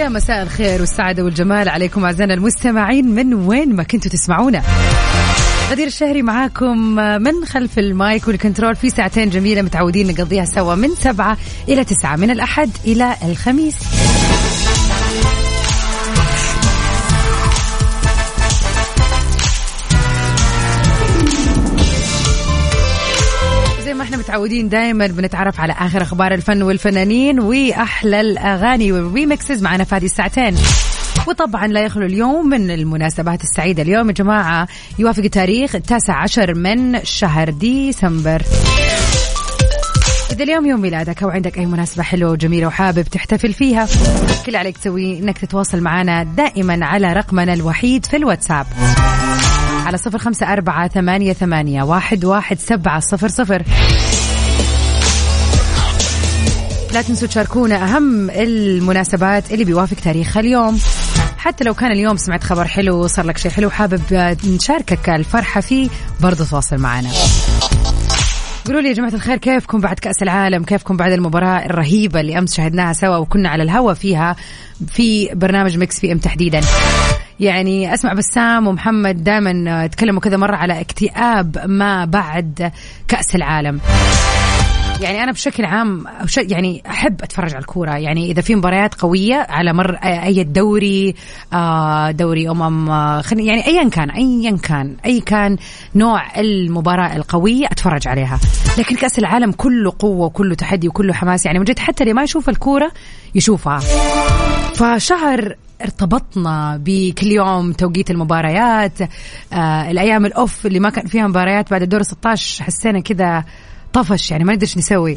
ويا مساء الخير والسعادة والجمال عليكم أعزائنا المستمعين. من وين ما كنتوا تسمعونا. غدير الشهري معاكم من خلف ال mic وال control في ساعتين جميلة متعودين نقضيها سوا من سبعة إلى تسعة من الأحد إلى الخميس. إحنا متعودين دائما بنتعرف على آخر أخبار الفن والفنانين وأحلى الأغاني وال remixes معنا في هذه الساعتين. وطبعا لا يخلو اليوم من المناسبات السعيدة. اليوم يا جماعة يوافق التاريخ التاسع عشر من شهر ديسمبر. إذا اليوم يوم ميلادك أو عندك أي مناسبة حلوة وجميلة وحابب تحتفل فيها كل عليك تسويه إنك تتواصل معنا دائما على رقمنا الوحيد في الواتساب. على صفر خمسة أربعة ثمانية, ثمانية واحد, واحد سبعة صفر صفر. لا تنسوا تشاركونا أهم المناسبات اللي بيوافق تاريخها اليوم. حتى لو كان اليوم سمعت خبر حلو صار لك شيء حلو حابب نشاركك الفرحة فيه برضو تواصل معنا. قولوا لي يا جماعة الخير كيفكم بعد كأس العالم؟ كيفكم بعد المباراة الرهيبة اللي أمس شاهدناها سوا وكنا على الهوا فيها في برنامج مكس في إم تحديدا؟ يعني أسمع بسام ومحمد دائما تكلموا كذا مرة على اكتئاب ما بعد كأس العالم. يعني أنا بشكل عام يعني أحب أتفرج على الكورة. يعني إذا في مباريات قوية على مر أي دوري دوري أمم يعني ايا كان ايا كان أي كان نوع المباراة القوية أتفرج عليها. لكن كأس العالم كله قوة وكله تحدي وكله حماس. يعني من جد حتى اللي ما يشوف الكورة يشوفها. فشهر ارتبطنا بكل يوم توقيت المباريات. آه الأيام الأوف اللي ما كان فيها مباريات بعد الدور 16 حسينا كذا طفش يعني ما ندري إيش نسوي.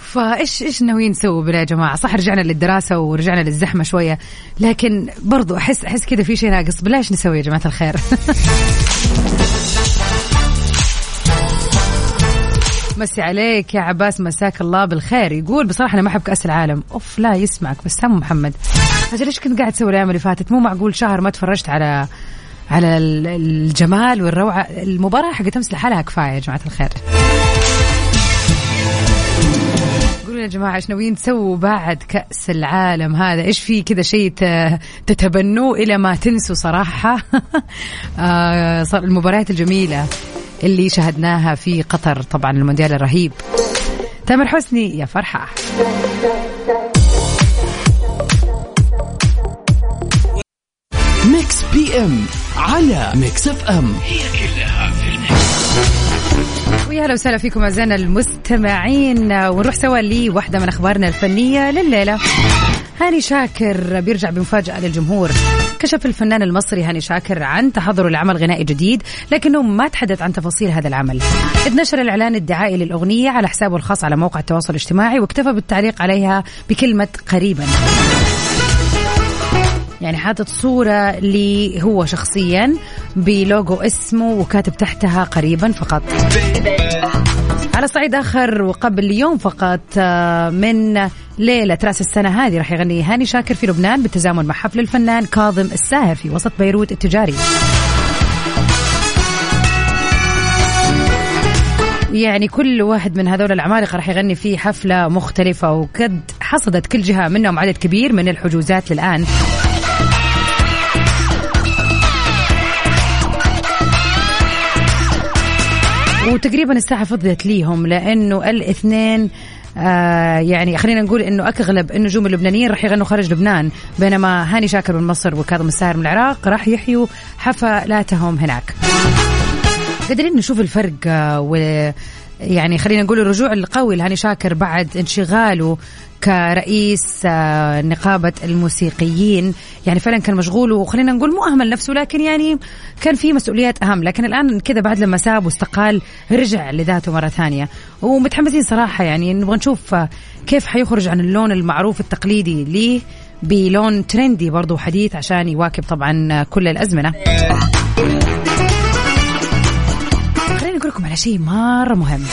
فايش إيش ناويين نسوي بالله يا جماعة؟ صح رجعنا للدراسة ورجعنا للزحمة شوية لكن برضو احس أحس كذا في شيء ناقص. بالله إيش نسوي يا جماعة الخير. مسي عليك يا عباس مساك الله بالخير. يقول بصراحة أنا ما أحب كأس العالم. أوف لا يسمعك بس سام محمد. أجل إيش كنت قاعد تسوي الأيام اللي فاتت؟ مو معقول شهر ما تفرجت على على الجمال والروعة. المباراة حقت أمس لحالها كفاية يا جماعة الخير. يا جماعة إيش ناويين تسووا بعد كأس العالم هذا؟ إيش في كذا شيء تتبنوه إلى ما تنسوا صراحة؟ آه المباريات الجميلة. اللي شاهدناها في قطر. طبعا المونديال الرهيب. تامر حسني يا فرحة. Mix PM على Mix FM. هي كلها في. ويا هلا وسهلا فيكم أعزائنا المستمعين. ونروح سوا لواحدة من أخبارنا الفنية لليلة. هاني شاكر بيرجع بمفاجأة للجمهور. كشف الفنان المصري هاني شاكر عن تحضره لعمل غنائي جديد لكنه ما تحدث عن تفاصيل هذا العمل. إذ نشر الإعلان الدعائي للأغنية على حسابه الخاص على موقع التواصل الاجتماعي واكتفى بالتعليق عليها بكلمة قريبا. يعني حاطط صورة لي هو شخصيا بلوجو اسمه وكاتب تحتها قريبا فقط. على صعيد آخر وقبل يوم فقط آه، من ليلة رأس السنة هذه راح يغني هاني شاكر في لبنان بالتزامن مع حفل الفنان كاظم الساهر في وسط بيروت التجاري. يعني كل واحد من هذول العمالقة راح يغني في حفلة مختلفة وقد حصدت كل جهة منهم عدد كبير من الحجوزات للآن. وتقريبا الساحة فضيت ليهم لأنه الاثنين آه يعني خلينا نقول إنه اغلب النجوم اللبنانيين راح يغنوا خارج لبنان بينما هاني شاكر من مصر وكاظم الساهر من العراق راح يحيوا حفلاتهم هناك. قادرين نشوف الفرق آه يعني خلينا نقول الرجوع القوي لهاني شاكر بعد انشغاله كرئيس آه، نقابة الموسيقيين. يعني فعلا كان مشغول وخلينا نقول مو أهمل نفسه لكن يعني كان في مسؤوليات أهم. لكن الآن كذا بعد لما ساب واستقال رجع لذاته مرة ثانية. ومتحمسين صراحة يعني نبغى نشوف آه، كيف حيخرج عن اللون المعروف التقليدي ليه بلون trendy برضو حديث عشان يواكب طبعا كل الأزمنة. على شيء مرة مهم.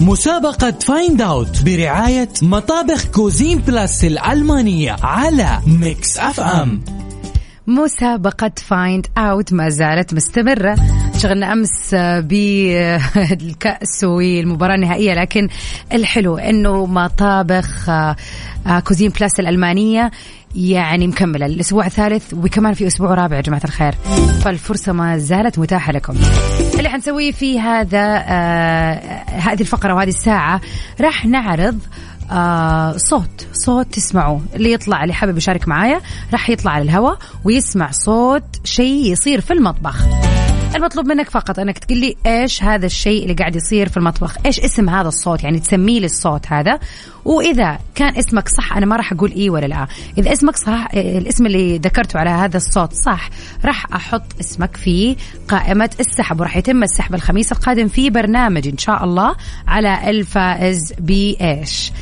مسابقة Find Out برعاية مطابخ Cuisine Plus الألمانية على Mix FM مسابقة Find Out ما زالت مستمرة. شغلنا أمس بالكأس والمباراة النهائية لكن الحلو إنه مطابخ آه، Cuisine Plus الألمانية يعني مكملة. الأسبوع الثالث وكمان في أسبوع رابع يا جماعة الخير. فالفرصة ما زالت متاحة لكم. اللي حنسويه في هذا آه هذه الفقرة وهذه الساعة راح نعرض آه صوت صوت تسمعوه. اللي يطلع اللي حابب يشارك معايا راح يطلع على الهواء ويسمع صوت شيء يصير في المطبخ. المطلوب منك فقط أنك تقول لي إيش هذا الشيء اللي قاعد يصير في المطبخ؟ إيش اسم هذا الصوت؟ يعني تسمي لي الصوت هذا. وإذا كان اسمك صح أنا ما راح أقول إي ولا لا. إذا اسمك صح الاسم اللي ذكرته على هذا الصوت صح راح أحط اسمك في قائمة السحب وراح يتم السحب الخميس القادم في برنامج إن شاء الله على الفائز بإيش.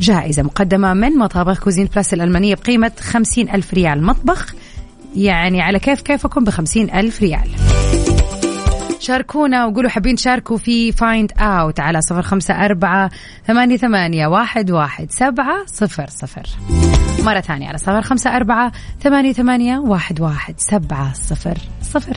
جائزة مقدمة من مطابخ Cuisine Plus الألمانية بقيمة خمسين ألف ريال مطبخ. يعني على كيف كيفكم بخمسين ألف ريال. شاركونا وقولوا حابين تشاركوا في Find Out على صفر خمسة أربعة ثمانية, ثمانية واحد, واحد سبعة صفر صفر. مرة ثانية على صفر خمسة أربعة ثمانية, ثمانية واحد, واحد سبعة صفر صفر.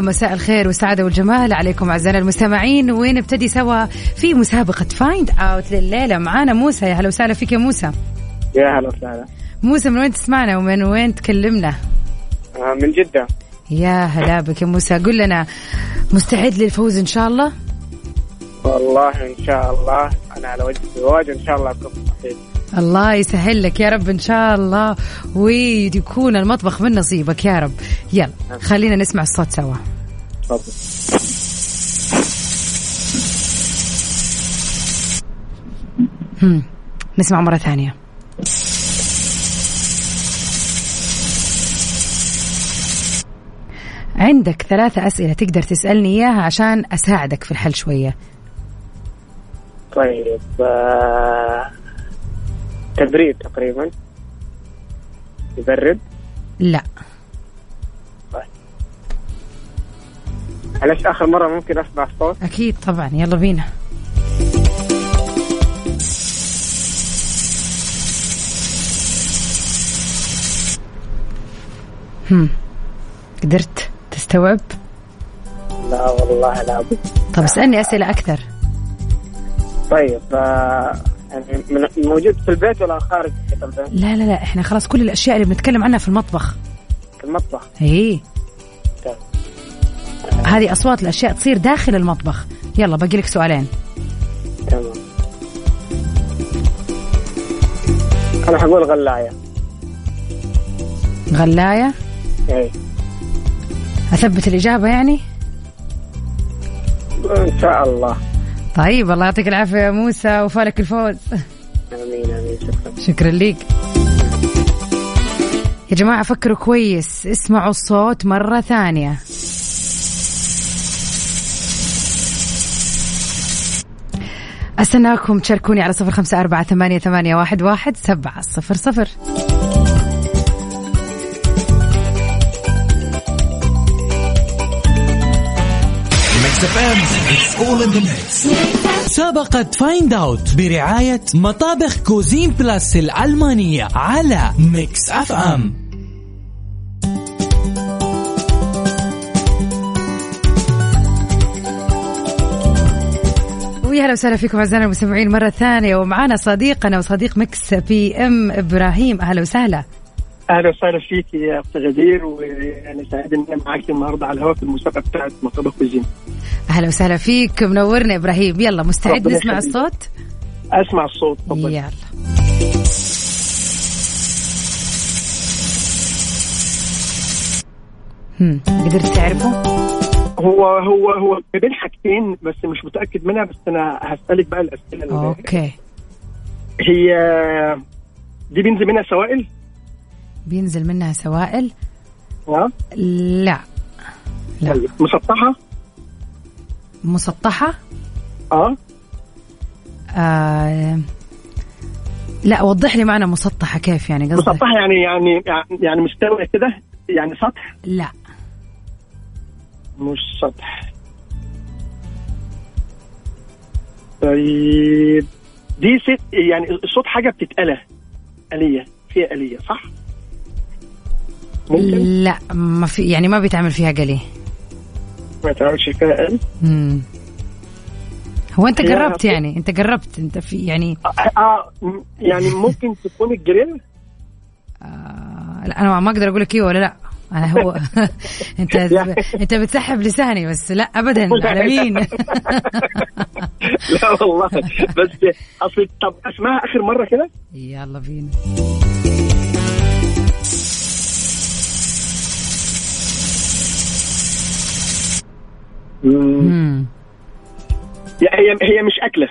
مساء الخير والسعادة والجمال عليكم أعزائنا المستمعين. ونبتدي سوا في مسابقة فايند أوت لليلة. معانا موسى. يا هلا وسهلا فيك يا موسى. يا هلا وسهلا. موسى من وين تسمعنا ومن وين تكلمنا؟ آه، من جدة. يا هلا بك يا موسى. قل لنا مستعد للفوز إن شاء الله؟ والله إن شاء الله. أنا على وجه الزواج. إن شاء الله أكون صحيح الله يسهل لك يا رب إن شاء الله ويكون المطبخ من نصيبك يا رب. يلا خلينا نسمع الصوت سوا. تفضل. نسمع مرة ثانية. عندك ثلاثة أسئلة تقدر تسألني إياها عشان أساعدك في الحل شوية. طيب آه، تبريد تقريبا. يبرد؟ لا. معلش آخر مرة ممكن أسمع الصوت أكيد طبعا. يلا بينا. هم. قدرت تستوعب؟ لا والله لا. طب اسألني أسئلة أكثر. طيب آه، يعني موجود في البيت ولا خارج البيت؟ لا لا لا إحنا خلاص كل الأشياء اللي بنتكلم عنها في المطبخ. في المطبخ؟ إيه. طيب. هذه أصوات الأشياء تصير داخل المطبخ. يلا باقي لك سؤالين. تمام أنا حقول غلاية. غلاية؟ اي أثبت الإجابة يعني؟ إن شاء الله. طيب الله يعطيك العافية يا موسى وفالك الفوز. آمين آمين شكرا. شكرا ليك. يا جماعة فكروا كويس. اسمعوا الصوت مرة ثانية. أستناكم تشاركوني على صفر خمسة أربعة ثمانية, ثمانية واحد, واحد سبعة صفر صفر. Mix FM it's all in the mix مسابقة Find Out برعاية مطابخ Cuisine Plus الألمانية على Mix FM ويا هلا وسهلا فيكم أعزائنا المستمعين مرة ثانية ومعنا صديقنا وصديق Mix PM إبراهيم. أهلا وسهلا. أهلا وسهلا فيك يا اخت غدير وأنا سعيد ان أنا معاك النهارده على الهواء في المسابقة بتاعت مطابخ Cuisine أهلا وسهلا فيك منورنا إبراهيم. يلا مستعد نسمع يخليك. الصوت؟ أسمع الصوت تفضل. يلا. هم قدرت تعرفه؟ هو هو هو ما بين حاجتين بس مش متأكد منها بس أنا هسألك بقى الأسئلة أوكي. هي دي بينزل منها سوائل؟ بينزل منها سوائل؟ ها لا. لا. طيب مسطحة؟ مسطحة؟ آه. آه لا وضح لي معنى مسطحة كيف يعني؟ قصدك؟ مسطحة يعني يعني يعني مستويه كده؟ يعني سطح؟ لا. مش سطح. طيب. دي ست يعني صوت حاجة بتتقلى. آلية. فيها آلية صح؟ ممكن؟ لا ما في يعني ما بيتعمل فيها قلي. ما تعملش فيها آلي مم. هو انت قربت يعني انت قربت انت في يعني آه, آه م- يعني ممكن تكون الجريل؟ آه لا أنا ما أقدر أقول لك أيوه ولا لا. أنا هو أنت يعني- أنت بتسحب لساني بس لا ابدا على مين؟ لا والله. بس أصل طب اسمعها آخر مرة كده. يلا بينا. مم. هي هي مش أكلة.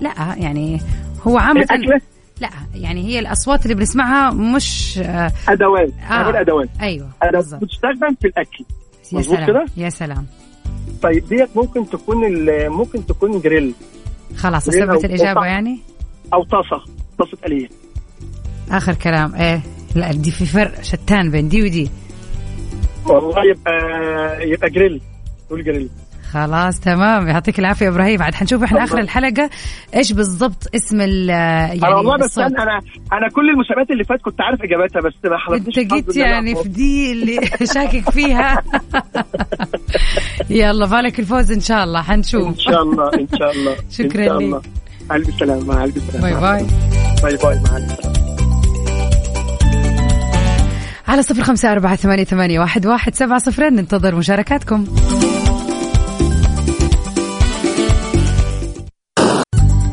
لا يعني هو عامة أكلة؟ لا يعني هي الأصوات اللي بنسمعها مش آه أدوات آه. أدوات أيوه بالضبط بتستخدم في الأكل. يا سلام كده؟ يا سلام. طيب ديت ممكن تكون ممكن تكون جريل. خلاص اثبت الإجابة يعني؟ أو طاسة طاسة آلية آخر كلام إيه لا دي في فرق شتان بين دي ودي. والله يبقى يبقى جريل قول جريل خلاص تمام. يعطيك العافية يا إبراهيم. عاد حنشوف إحنا. آخر الحلقة إيش بالضبط اسم ال يعني أنا والله بس. أنا أنا كل المسابقات اللي فاتت كنت عارف اجاباتها بس ما حضرتش أنت جيت يعني في دي اللي شاكك فيها. يلا فالك الفوز إن شاء الله. إن حنشوف شاء الله إن شاء الله شكراً لك. ألف سلامة مع ألف سلامة. bye bye. bye bye مع الف سلامه على صفر خمسة أربعة ثمانية, ثمانية واحد, واحد سبعة صفرين. ننتظر مشاركاتكم.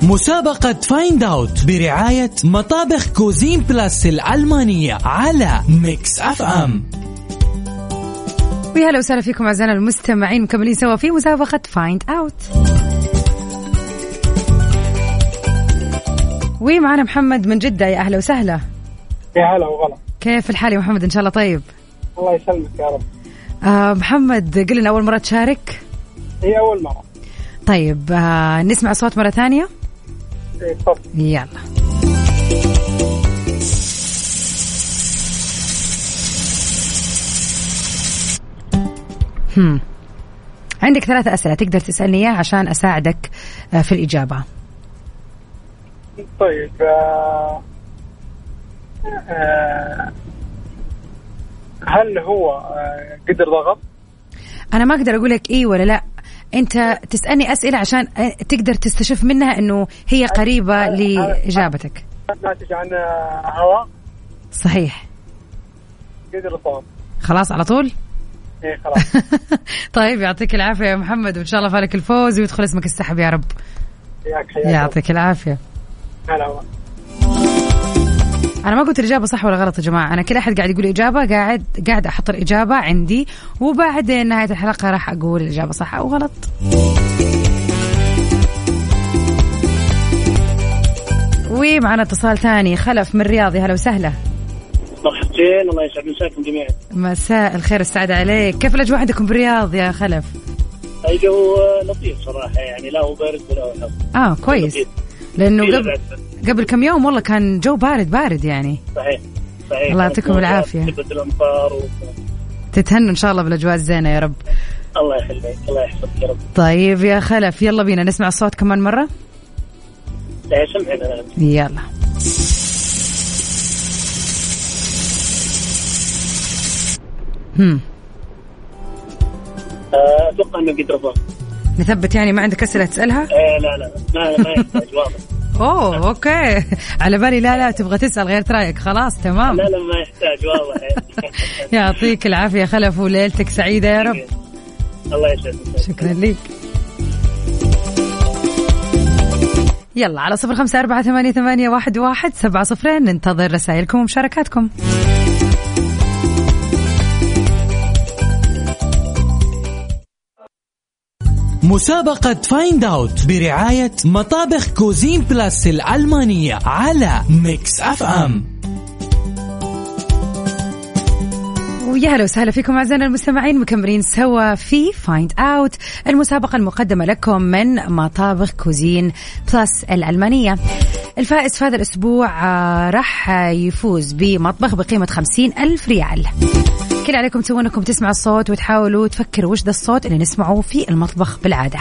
مسابقة Find Out برعاية مطابخ Cuisine Plus الألمانية على Mix FM ويا هلا وسهلا فيكم أعزائنا المستمعين مكملين سوا في مسابقة فايند أوت ومعنا محمد من جدة. يا أهلا وسهلا. يا هلا وغلا. كيف الحال يا محمد؟ إن شاء الله طيب. الله يسلمك يا رب. آه محمد قل لنا أول مرة تشارك؟ هي أول مرة. طيب آه نسمع صوت مرة ثانية. إيه، تفضل يلا. هم. عندك ثلاثة أسئلة تقدر تسألني إياها عشان أساعدك آه، في الإجابة. طيب آه، هل هو آه، قدر ضغط؟ أنا ما أقدر أقول لك إيه ولا لا. أنت تسألني أسئلة عشان آه، تقدر تستشف منها أنه هي قريبة لإجابتك. ناتج عن آه، هواء. صحيح. قدر الضغط. خلاص على طول؟ إيه خلاص. طيب يعطيك العافية يا محمد وإن شاء الله فالك الفوز ويدخل اسمك السحب يا رب. يعطيك العافية. هلا والله. أنا ما قلت الإجابة صح ولا غلط يا جماعة. أنا كل أحد قاعد يقول إجابة قاعد قاعد أحط الإجابة عندي وبعد نهاية الحلقة راح أقول الإجابة صح أو غلط. ومعنا اتصال ثاني. خلف من الرياض. يا هلا وسهلا. مرحبتين. الله يسعد مساكم جميعا. مساء الخير. السعادة عليك. كيف الأجواء عندكم بالرياض يا خلف؟ الجو لطيف صراحة يعني لا هو بارد ولا هو حر آه كويس. لأنه قبل. قبل كم يوم والله كان جو بارد بارد يعني. صحيح صحيح. الله يعطيكم و... تتهنوا إن شاء الله بالأجواء الزينة يا رب. الله يخليك الله يحفظك يا رب. طيب يا خلف يلا بينا نسمع الصوت كمان مرة. لا سمعنا. يلا. هم. آه، أتوقع إنه قد رفض نثبت يعني ما عندك أسئلة تسألها؟ إيه لا لا ما ما يحتاج واضح أوه أوكي. على بالي لا لا تبغى تسأل غير رايك خلاص تمام. لا لا ما يحتاج واضح يعطيك العافية خلف وليلتك سعيدة يا رب. الله يسعدك. شكرا لك. يلا على صفر خمسة أربعة ثمانية, ثمانية واحد, واحد سبعة صفرين. ننتظر رسائلكم ومشاركاتكم. مسابقة Find Out برعاية مطابخ Cuisine Plus الألمانية على Mix FM ويا هلا وسهلا فيكم أعزائنا المستمعين مكملين سوا في Find Out المسابقة المقدمة لكم من مطابخ Cuisine Plus الألمانية. الفائز في هذا الأسبوع آه، راح يفوز بمطبخ بقيمة خمسين ألف ريال. كل عليكم تسوون انكم تسمعوا الصوت وتحاولوا تفكروا وش ذا الصوت اللي نسمعه في المطبخ بالعادة.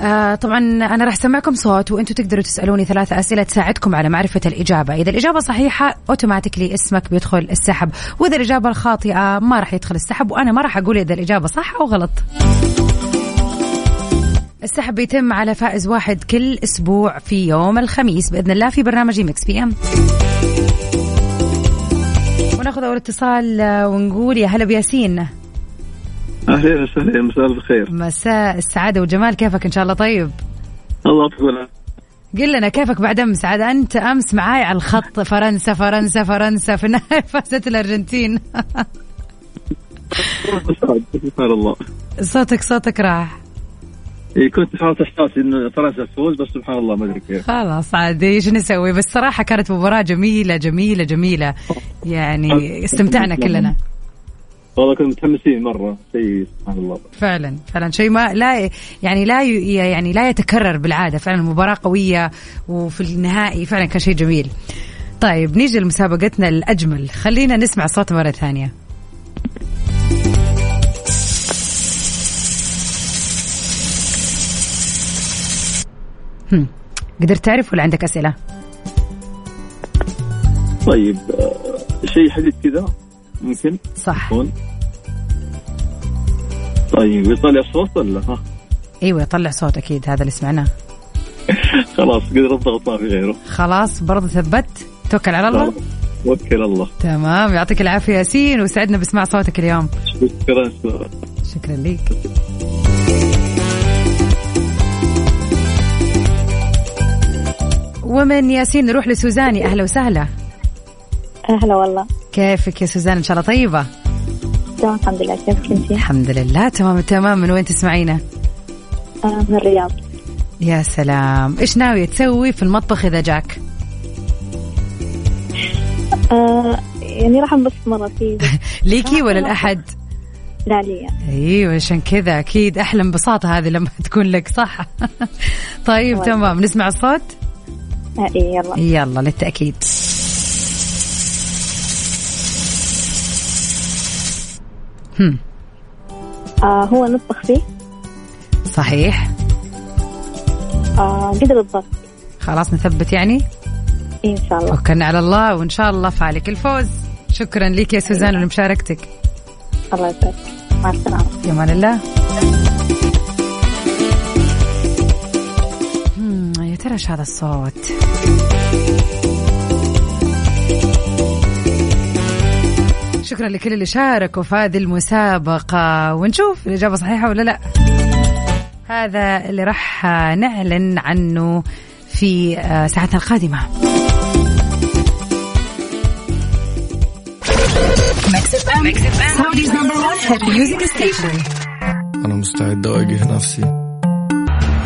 آه طبعا أنا راح أسمعكم صوت وأنتم تقدروا تسألوني ثلاثة أسئلة تساعدكم على معرفة الإجابة. إذا الإجابة صحيحة automatically اسمك بيدخل السحب. وإذا الإجابة الخاطئة ما راح يدخل السحب. وأنا ما راح أقول إذا الإجابة صح أو غلط. السحب بيتم على فائز واحد كل أسبوع في يوم الخميس بإذن الله في برنامج Mix PM وناخذ أول اتصال آه، ونقول يا هلا بياسين. أهلا وسهلا مساء الخير. مساء السعادة والجمال كيفك إن شاء الله؟ طيب. الله يطول قل لنا كيفك بعد أمس؟ عاد أنت أمس معاي على الخط فرنسا فرنسا فرنسا في النهاية فازت الأرجنتين. سبحان الله. صوتك صوتك راح. إيه كنت حاط احساسي انه فرنسا تفوز بس سبحان الله ما أدري كيف. خلاص عاد إيش نسوي؟ بس صراحة كانت مباراة جميلة جميلة جميلة. يعني استمتعنا كلنا. والله كنا متحمسين مرة. شيء سبحان الله. فعلا فعلا. شيء ما لا يعني لا يعني لا يتكرر بالعادة. فعلا مباراه قوية وفي النهائي فعلا كان شيء جميل. طيب نيجي لمسابقتنا الأجمل. خلينا نسمع الصوت مرة ثانية. قدرت تعرف ولا عندك أسئلة؟ طيب شيء حديث كذا ممكن صح. يكون. طيب يطلع صوت ولا؟ ها. إيوه طلع صوت أكيد هذا اللي سمعناه. خلاص قدر الضغط ما في غيره. خلاص برضه ثبت. توكل على الله. وكل الله. تمام يعطيك العافية ياسين وسعدنا بسماع صوتك اليوم. شكرا. شكرا لك. ومن ياسين نروح لسوزاني. أهلا وسهلا. هلا والله. كيفك يا سوزان؟ إن شاء الله طيبة. تمام الحمد لله. كيفك أنت؟ الحمد لله تمام تمام. من وين تسمعينا؟ آه من الرياض. يا سلام. إيش ناوية تسوي في المطبخ إذا جاك؟ آه يعني راح أنبسط مرة فيه ليكي ولا الاحد لا لي أيوه عشان كذا أكيد أحلى انبساطه هذه لما تكون لك صح؟ طيب تمام. نسمع الصوت؟ آه إيه يلا. يلا للتأكيد. هم. آه هو نطبخ فيه. صحيح. آه قدر الضبط خلاص نثبت يعني؟ إن شاء الله. توكلنا على الله وإن شاء الله فعلك الفوز. شكرا لك يا سوزان ولمشاركتك الله يسعدك. مع السلامة. في أمان الله. يا ترى إيش هذا الصوت؟ شكرا لكل اللي شاركوا في هذه المسابقة. ونشوف الإجابة صحيحة ولا لا. هذا اللي راح نعلن عنه في آه، ساعتنا القادمة. أنا مستعد أواجه نفسي.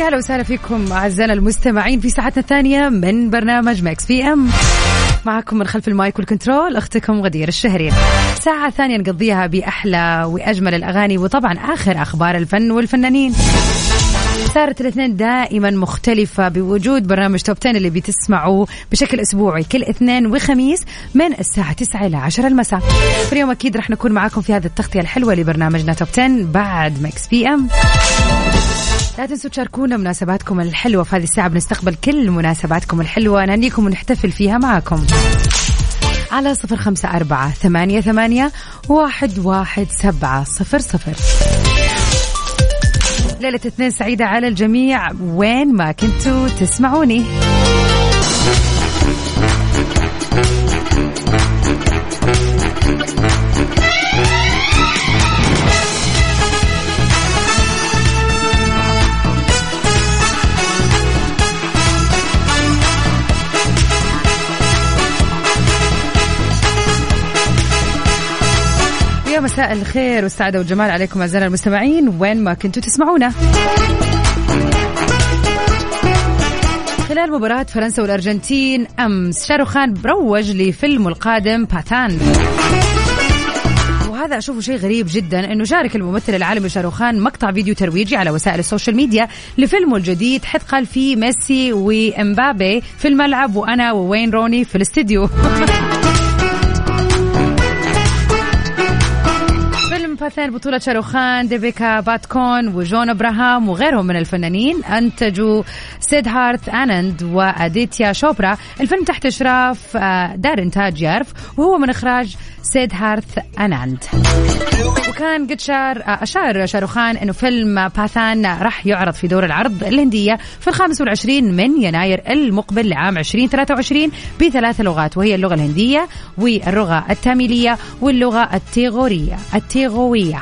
يا هلا وسهلا فيكم أعزائنا المستمعين في ساعتنا الثانية من برنامج Mix PM. معكم من خلف المايك والكنترول أختكم غدير الشهري. ساعة ثانية نقضيها بأحلى وأجمل الأغاني وطبعا آخر أخبار الفن والفنانين. صارت الاثنين دائما مختلفة بوجود برنامج Top 10 اللي بتسمعوه بشكل أسبوعي كل اثنين وخميس من الساعة 9 إلى 10 المساء. اليوم أكيد رح نكون معاكم في هذه التغطية الحلوة لبرنامجنا Top 10 بعد Mix PM. لا تنسوا تشاركونا مناسباتكم الحلوة في هذه الساعة. بنستقبل كل مناسباتكم الحلوة. نهنيكم ونحتفل فيها معكم على صفر خمسة أربعة ثمانية ثمانية واحد واحد سبعة صفر صفر. ليلة اثنين سعيدة على الجميع. وين ما كنتوا تسمعوني. يا مساء الخير والسعادة والجمال عليكم أعزائنا المستمعين وين ما كنتوا تسمعونا. خلال مباراة فرنسا والأرجنتين أمس شاروخان بروج لفيلمه القادم باثان وهذا أشوفه شيء غريب جدا أنه شارك الممثل العالمي شاروخان مقطع فيديو ترويجي على وسائل السوشيال ميديا لفيلمه الجديد حيث قال فيه ميسي وإمبابي في الملعب وأنا ووين روني في الاستديو. باثين بطولة شاروخان ديبيكا باتكون وجون أبراهام وغيرهم من الفنانين. انتجوا سيدهارث آنند وأديتيا شوبرا. الفيلم تحت إشراف آه، دار إنتاج يارف. وهو من إخراج سيدهارث انند وكان قد شار أشار شاروخان إنه فيلم باثان راح يعرض في دور العرض الهندية في الخامس والعشرين من يناير المقبل لعام 2023 بثلاث لغات وهي اللغة الهندية واللغة التاميلية واللغة التيغورية. التيغوية.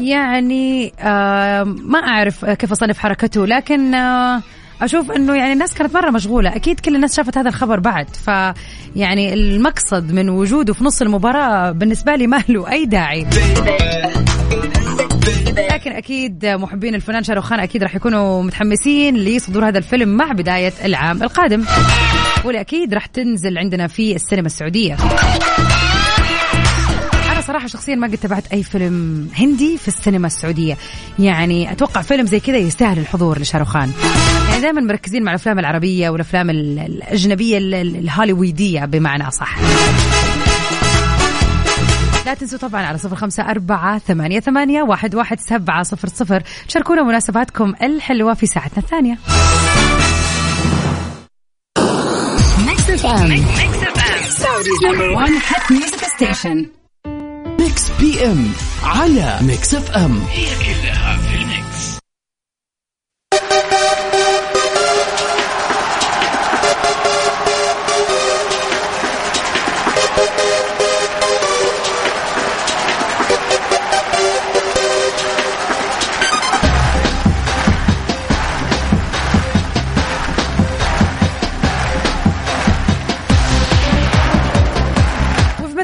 يعني آه ما أعرف كيف أصنف حركته لكن آه أشوف إنه يعني الناس كانت مرة مشغولة. أكيد كل الناس شافت هذا الخبر بعد. ف يعني المقصد من وجوده في نص المباراة بالنسبة لي ما له أي داعي. لكن أكيد محبين الفنان شاروخان أكيد راح يكونوا متحمسين لصدور هذا الفيلم مع بداية العام القادم. واللي أكيد راح تنزل عندنا في السينما السعودية. صراحة شخصيا ما قد تابعت أي فيلم هندي في السينما السعودية يعني أتوقع فيلم زي كذا يستاهل الحضور لشاروخان يعني دائما مركزين مع الأفلام العربية والأفلام ال- الأجنبية ال- ال- الهوليوودية بمعنى أصح لا تنسوا طبعا على صفر خمسة أربعة ثمانية, ثمانية واحد, واحد سبعة صفر صفر شاركونا مناسباتكم الحلوة في ساعتنا الثانية Mix FM. Mix FM. Saudi's number one hit music station. ميكس بي إم على ميكس إف إم. هي كلها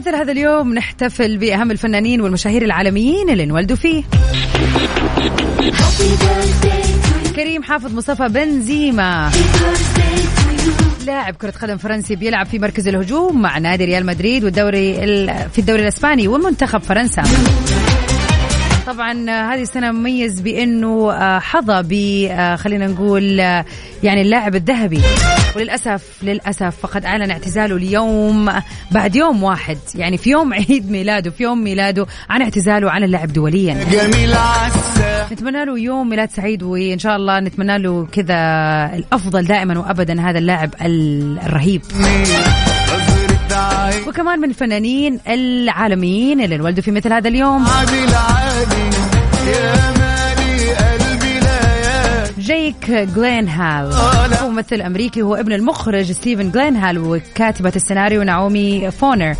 مثل هذا اليوم نحتفل بأهم الفنانين والمشاهير العالميين اللي انولدوا فيه. كريم حافظ مصطفى بنزيما. لاعب كرة قدم فرنسي بيلعب في مركز الهجوم مع نادي ريال مدريد والدوري ال- في الدوري الإسباني ومنتخب فرنسا. طبعا هذه السنة مميز بأنه آه، حظى ب آه، خلينا نقول آه، يعني اللاعب الذهبي. وللأسف للأسف فقد أعلن اعتزاله اليوم بعد يوم واحد. يعني في يوم عيد ميلاده في يوم ميلاده عن اعتزاله عن اللعب دوليا. نتمنى له يوم ميلاد سعيد وإن شاء الله نتمنى له كذا الأفضل دائما وابدا هذا اللاعب ال- الرهيب. عين وكمان من الفنانين العالميين اللي انولدوا في مثل هذا اليوم. عادل عادي يا مالي قلبي جيك جلينهال هو ممثل أمريكي هو ابن المخرج ستيفن جلينهال وكاتبة السيناريو نعومي فونر.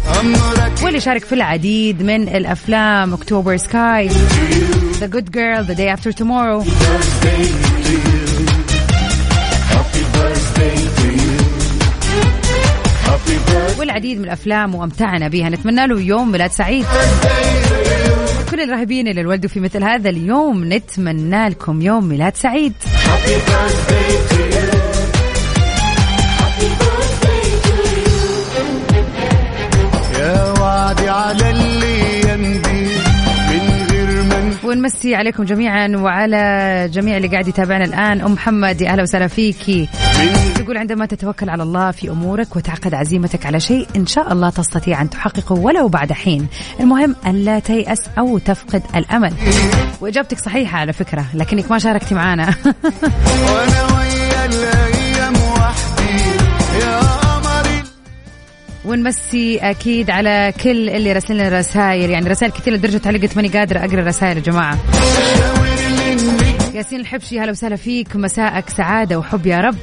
واللي شارك في العديد من الأفلام October Sky The Good Girl The Day After Tomorrow والعديد. من الأفلام وأمتعنا بها. نتمنى له يوم ميلاد سعيد. كل الراهبين اللي الولد في مثل هذا اليوم نتمنى لكم يوم ميلاد سعيد. يا وعدي على ونمسي عليكم جميعا وعلى جميع اللي قاعد يتابعنا الآن. أم محمد أهلا وسهلا فيكي تقول عندما تتوكل على الله في أمورك وتعقد عزيمتك على شيء إن شاء الله تستطيع أن تحققه ولو بعد حين. المهم أن لا تيأس أو تفقد الأمل. وإجابتك صحيحة على فكرة لكنك ما شاركتي معانا. وأنا ويا الأيام وحدي. ونمسي أكيد على كل اللي راسلين لنا رسائل. يعني رسائل كثير لدرجه علقت ماني قادرة أقرأ الرسائل يا جماعة. ياسين الحبشي هلا وسهلا فيك. مساءك سعادة وحب يا رب.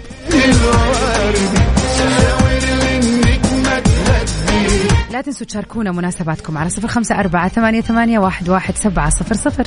لا تنسوا تشاركونا مناسباتكم على صفر خمسة أربعة ثمانية, ثمانية واحد, واحد سبعة صفر صفر.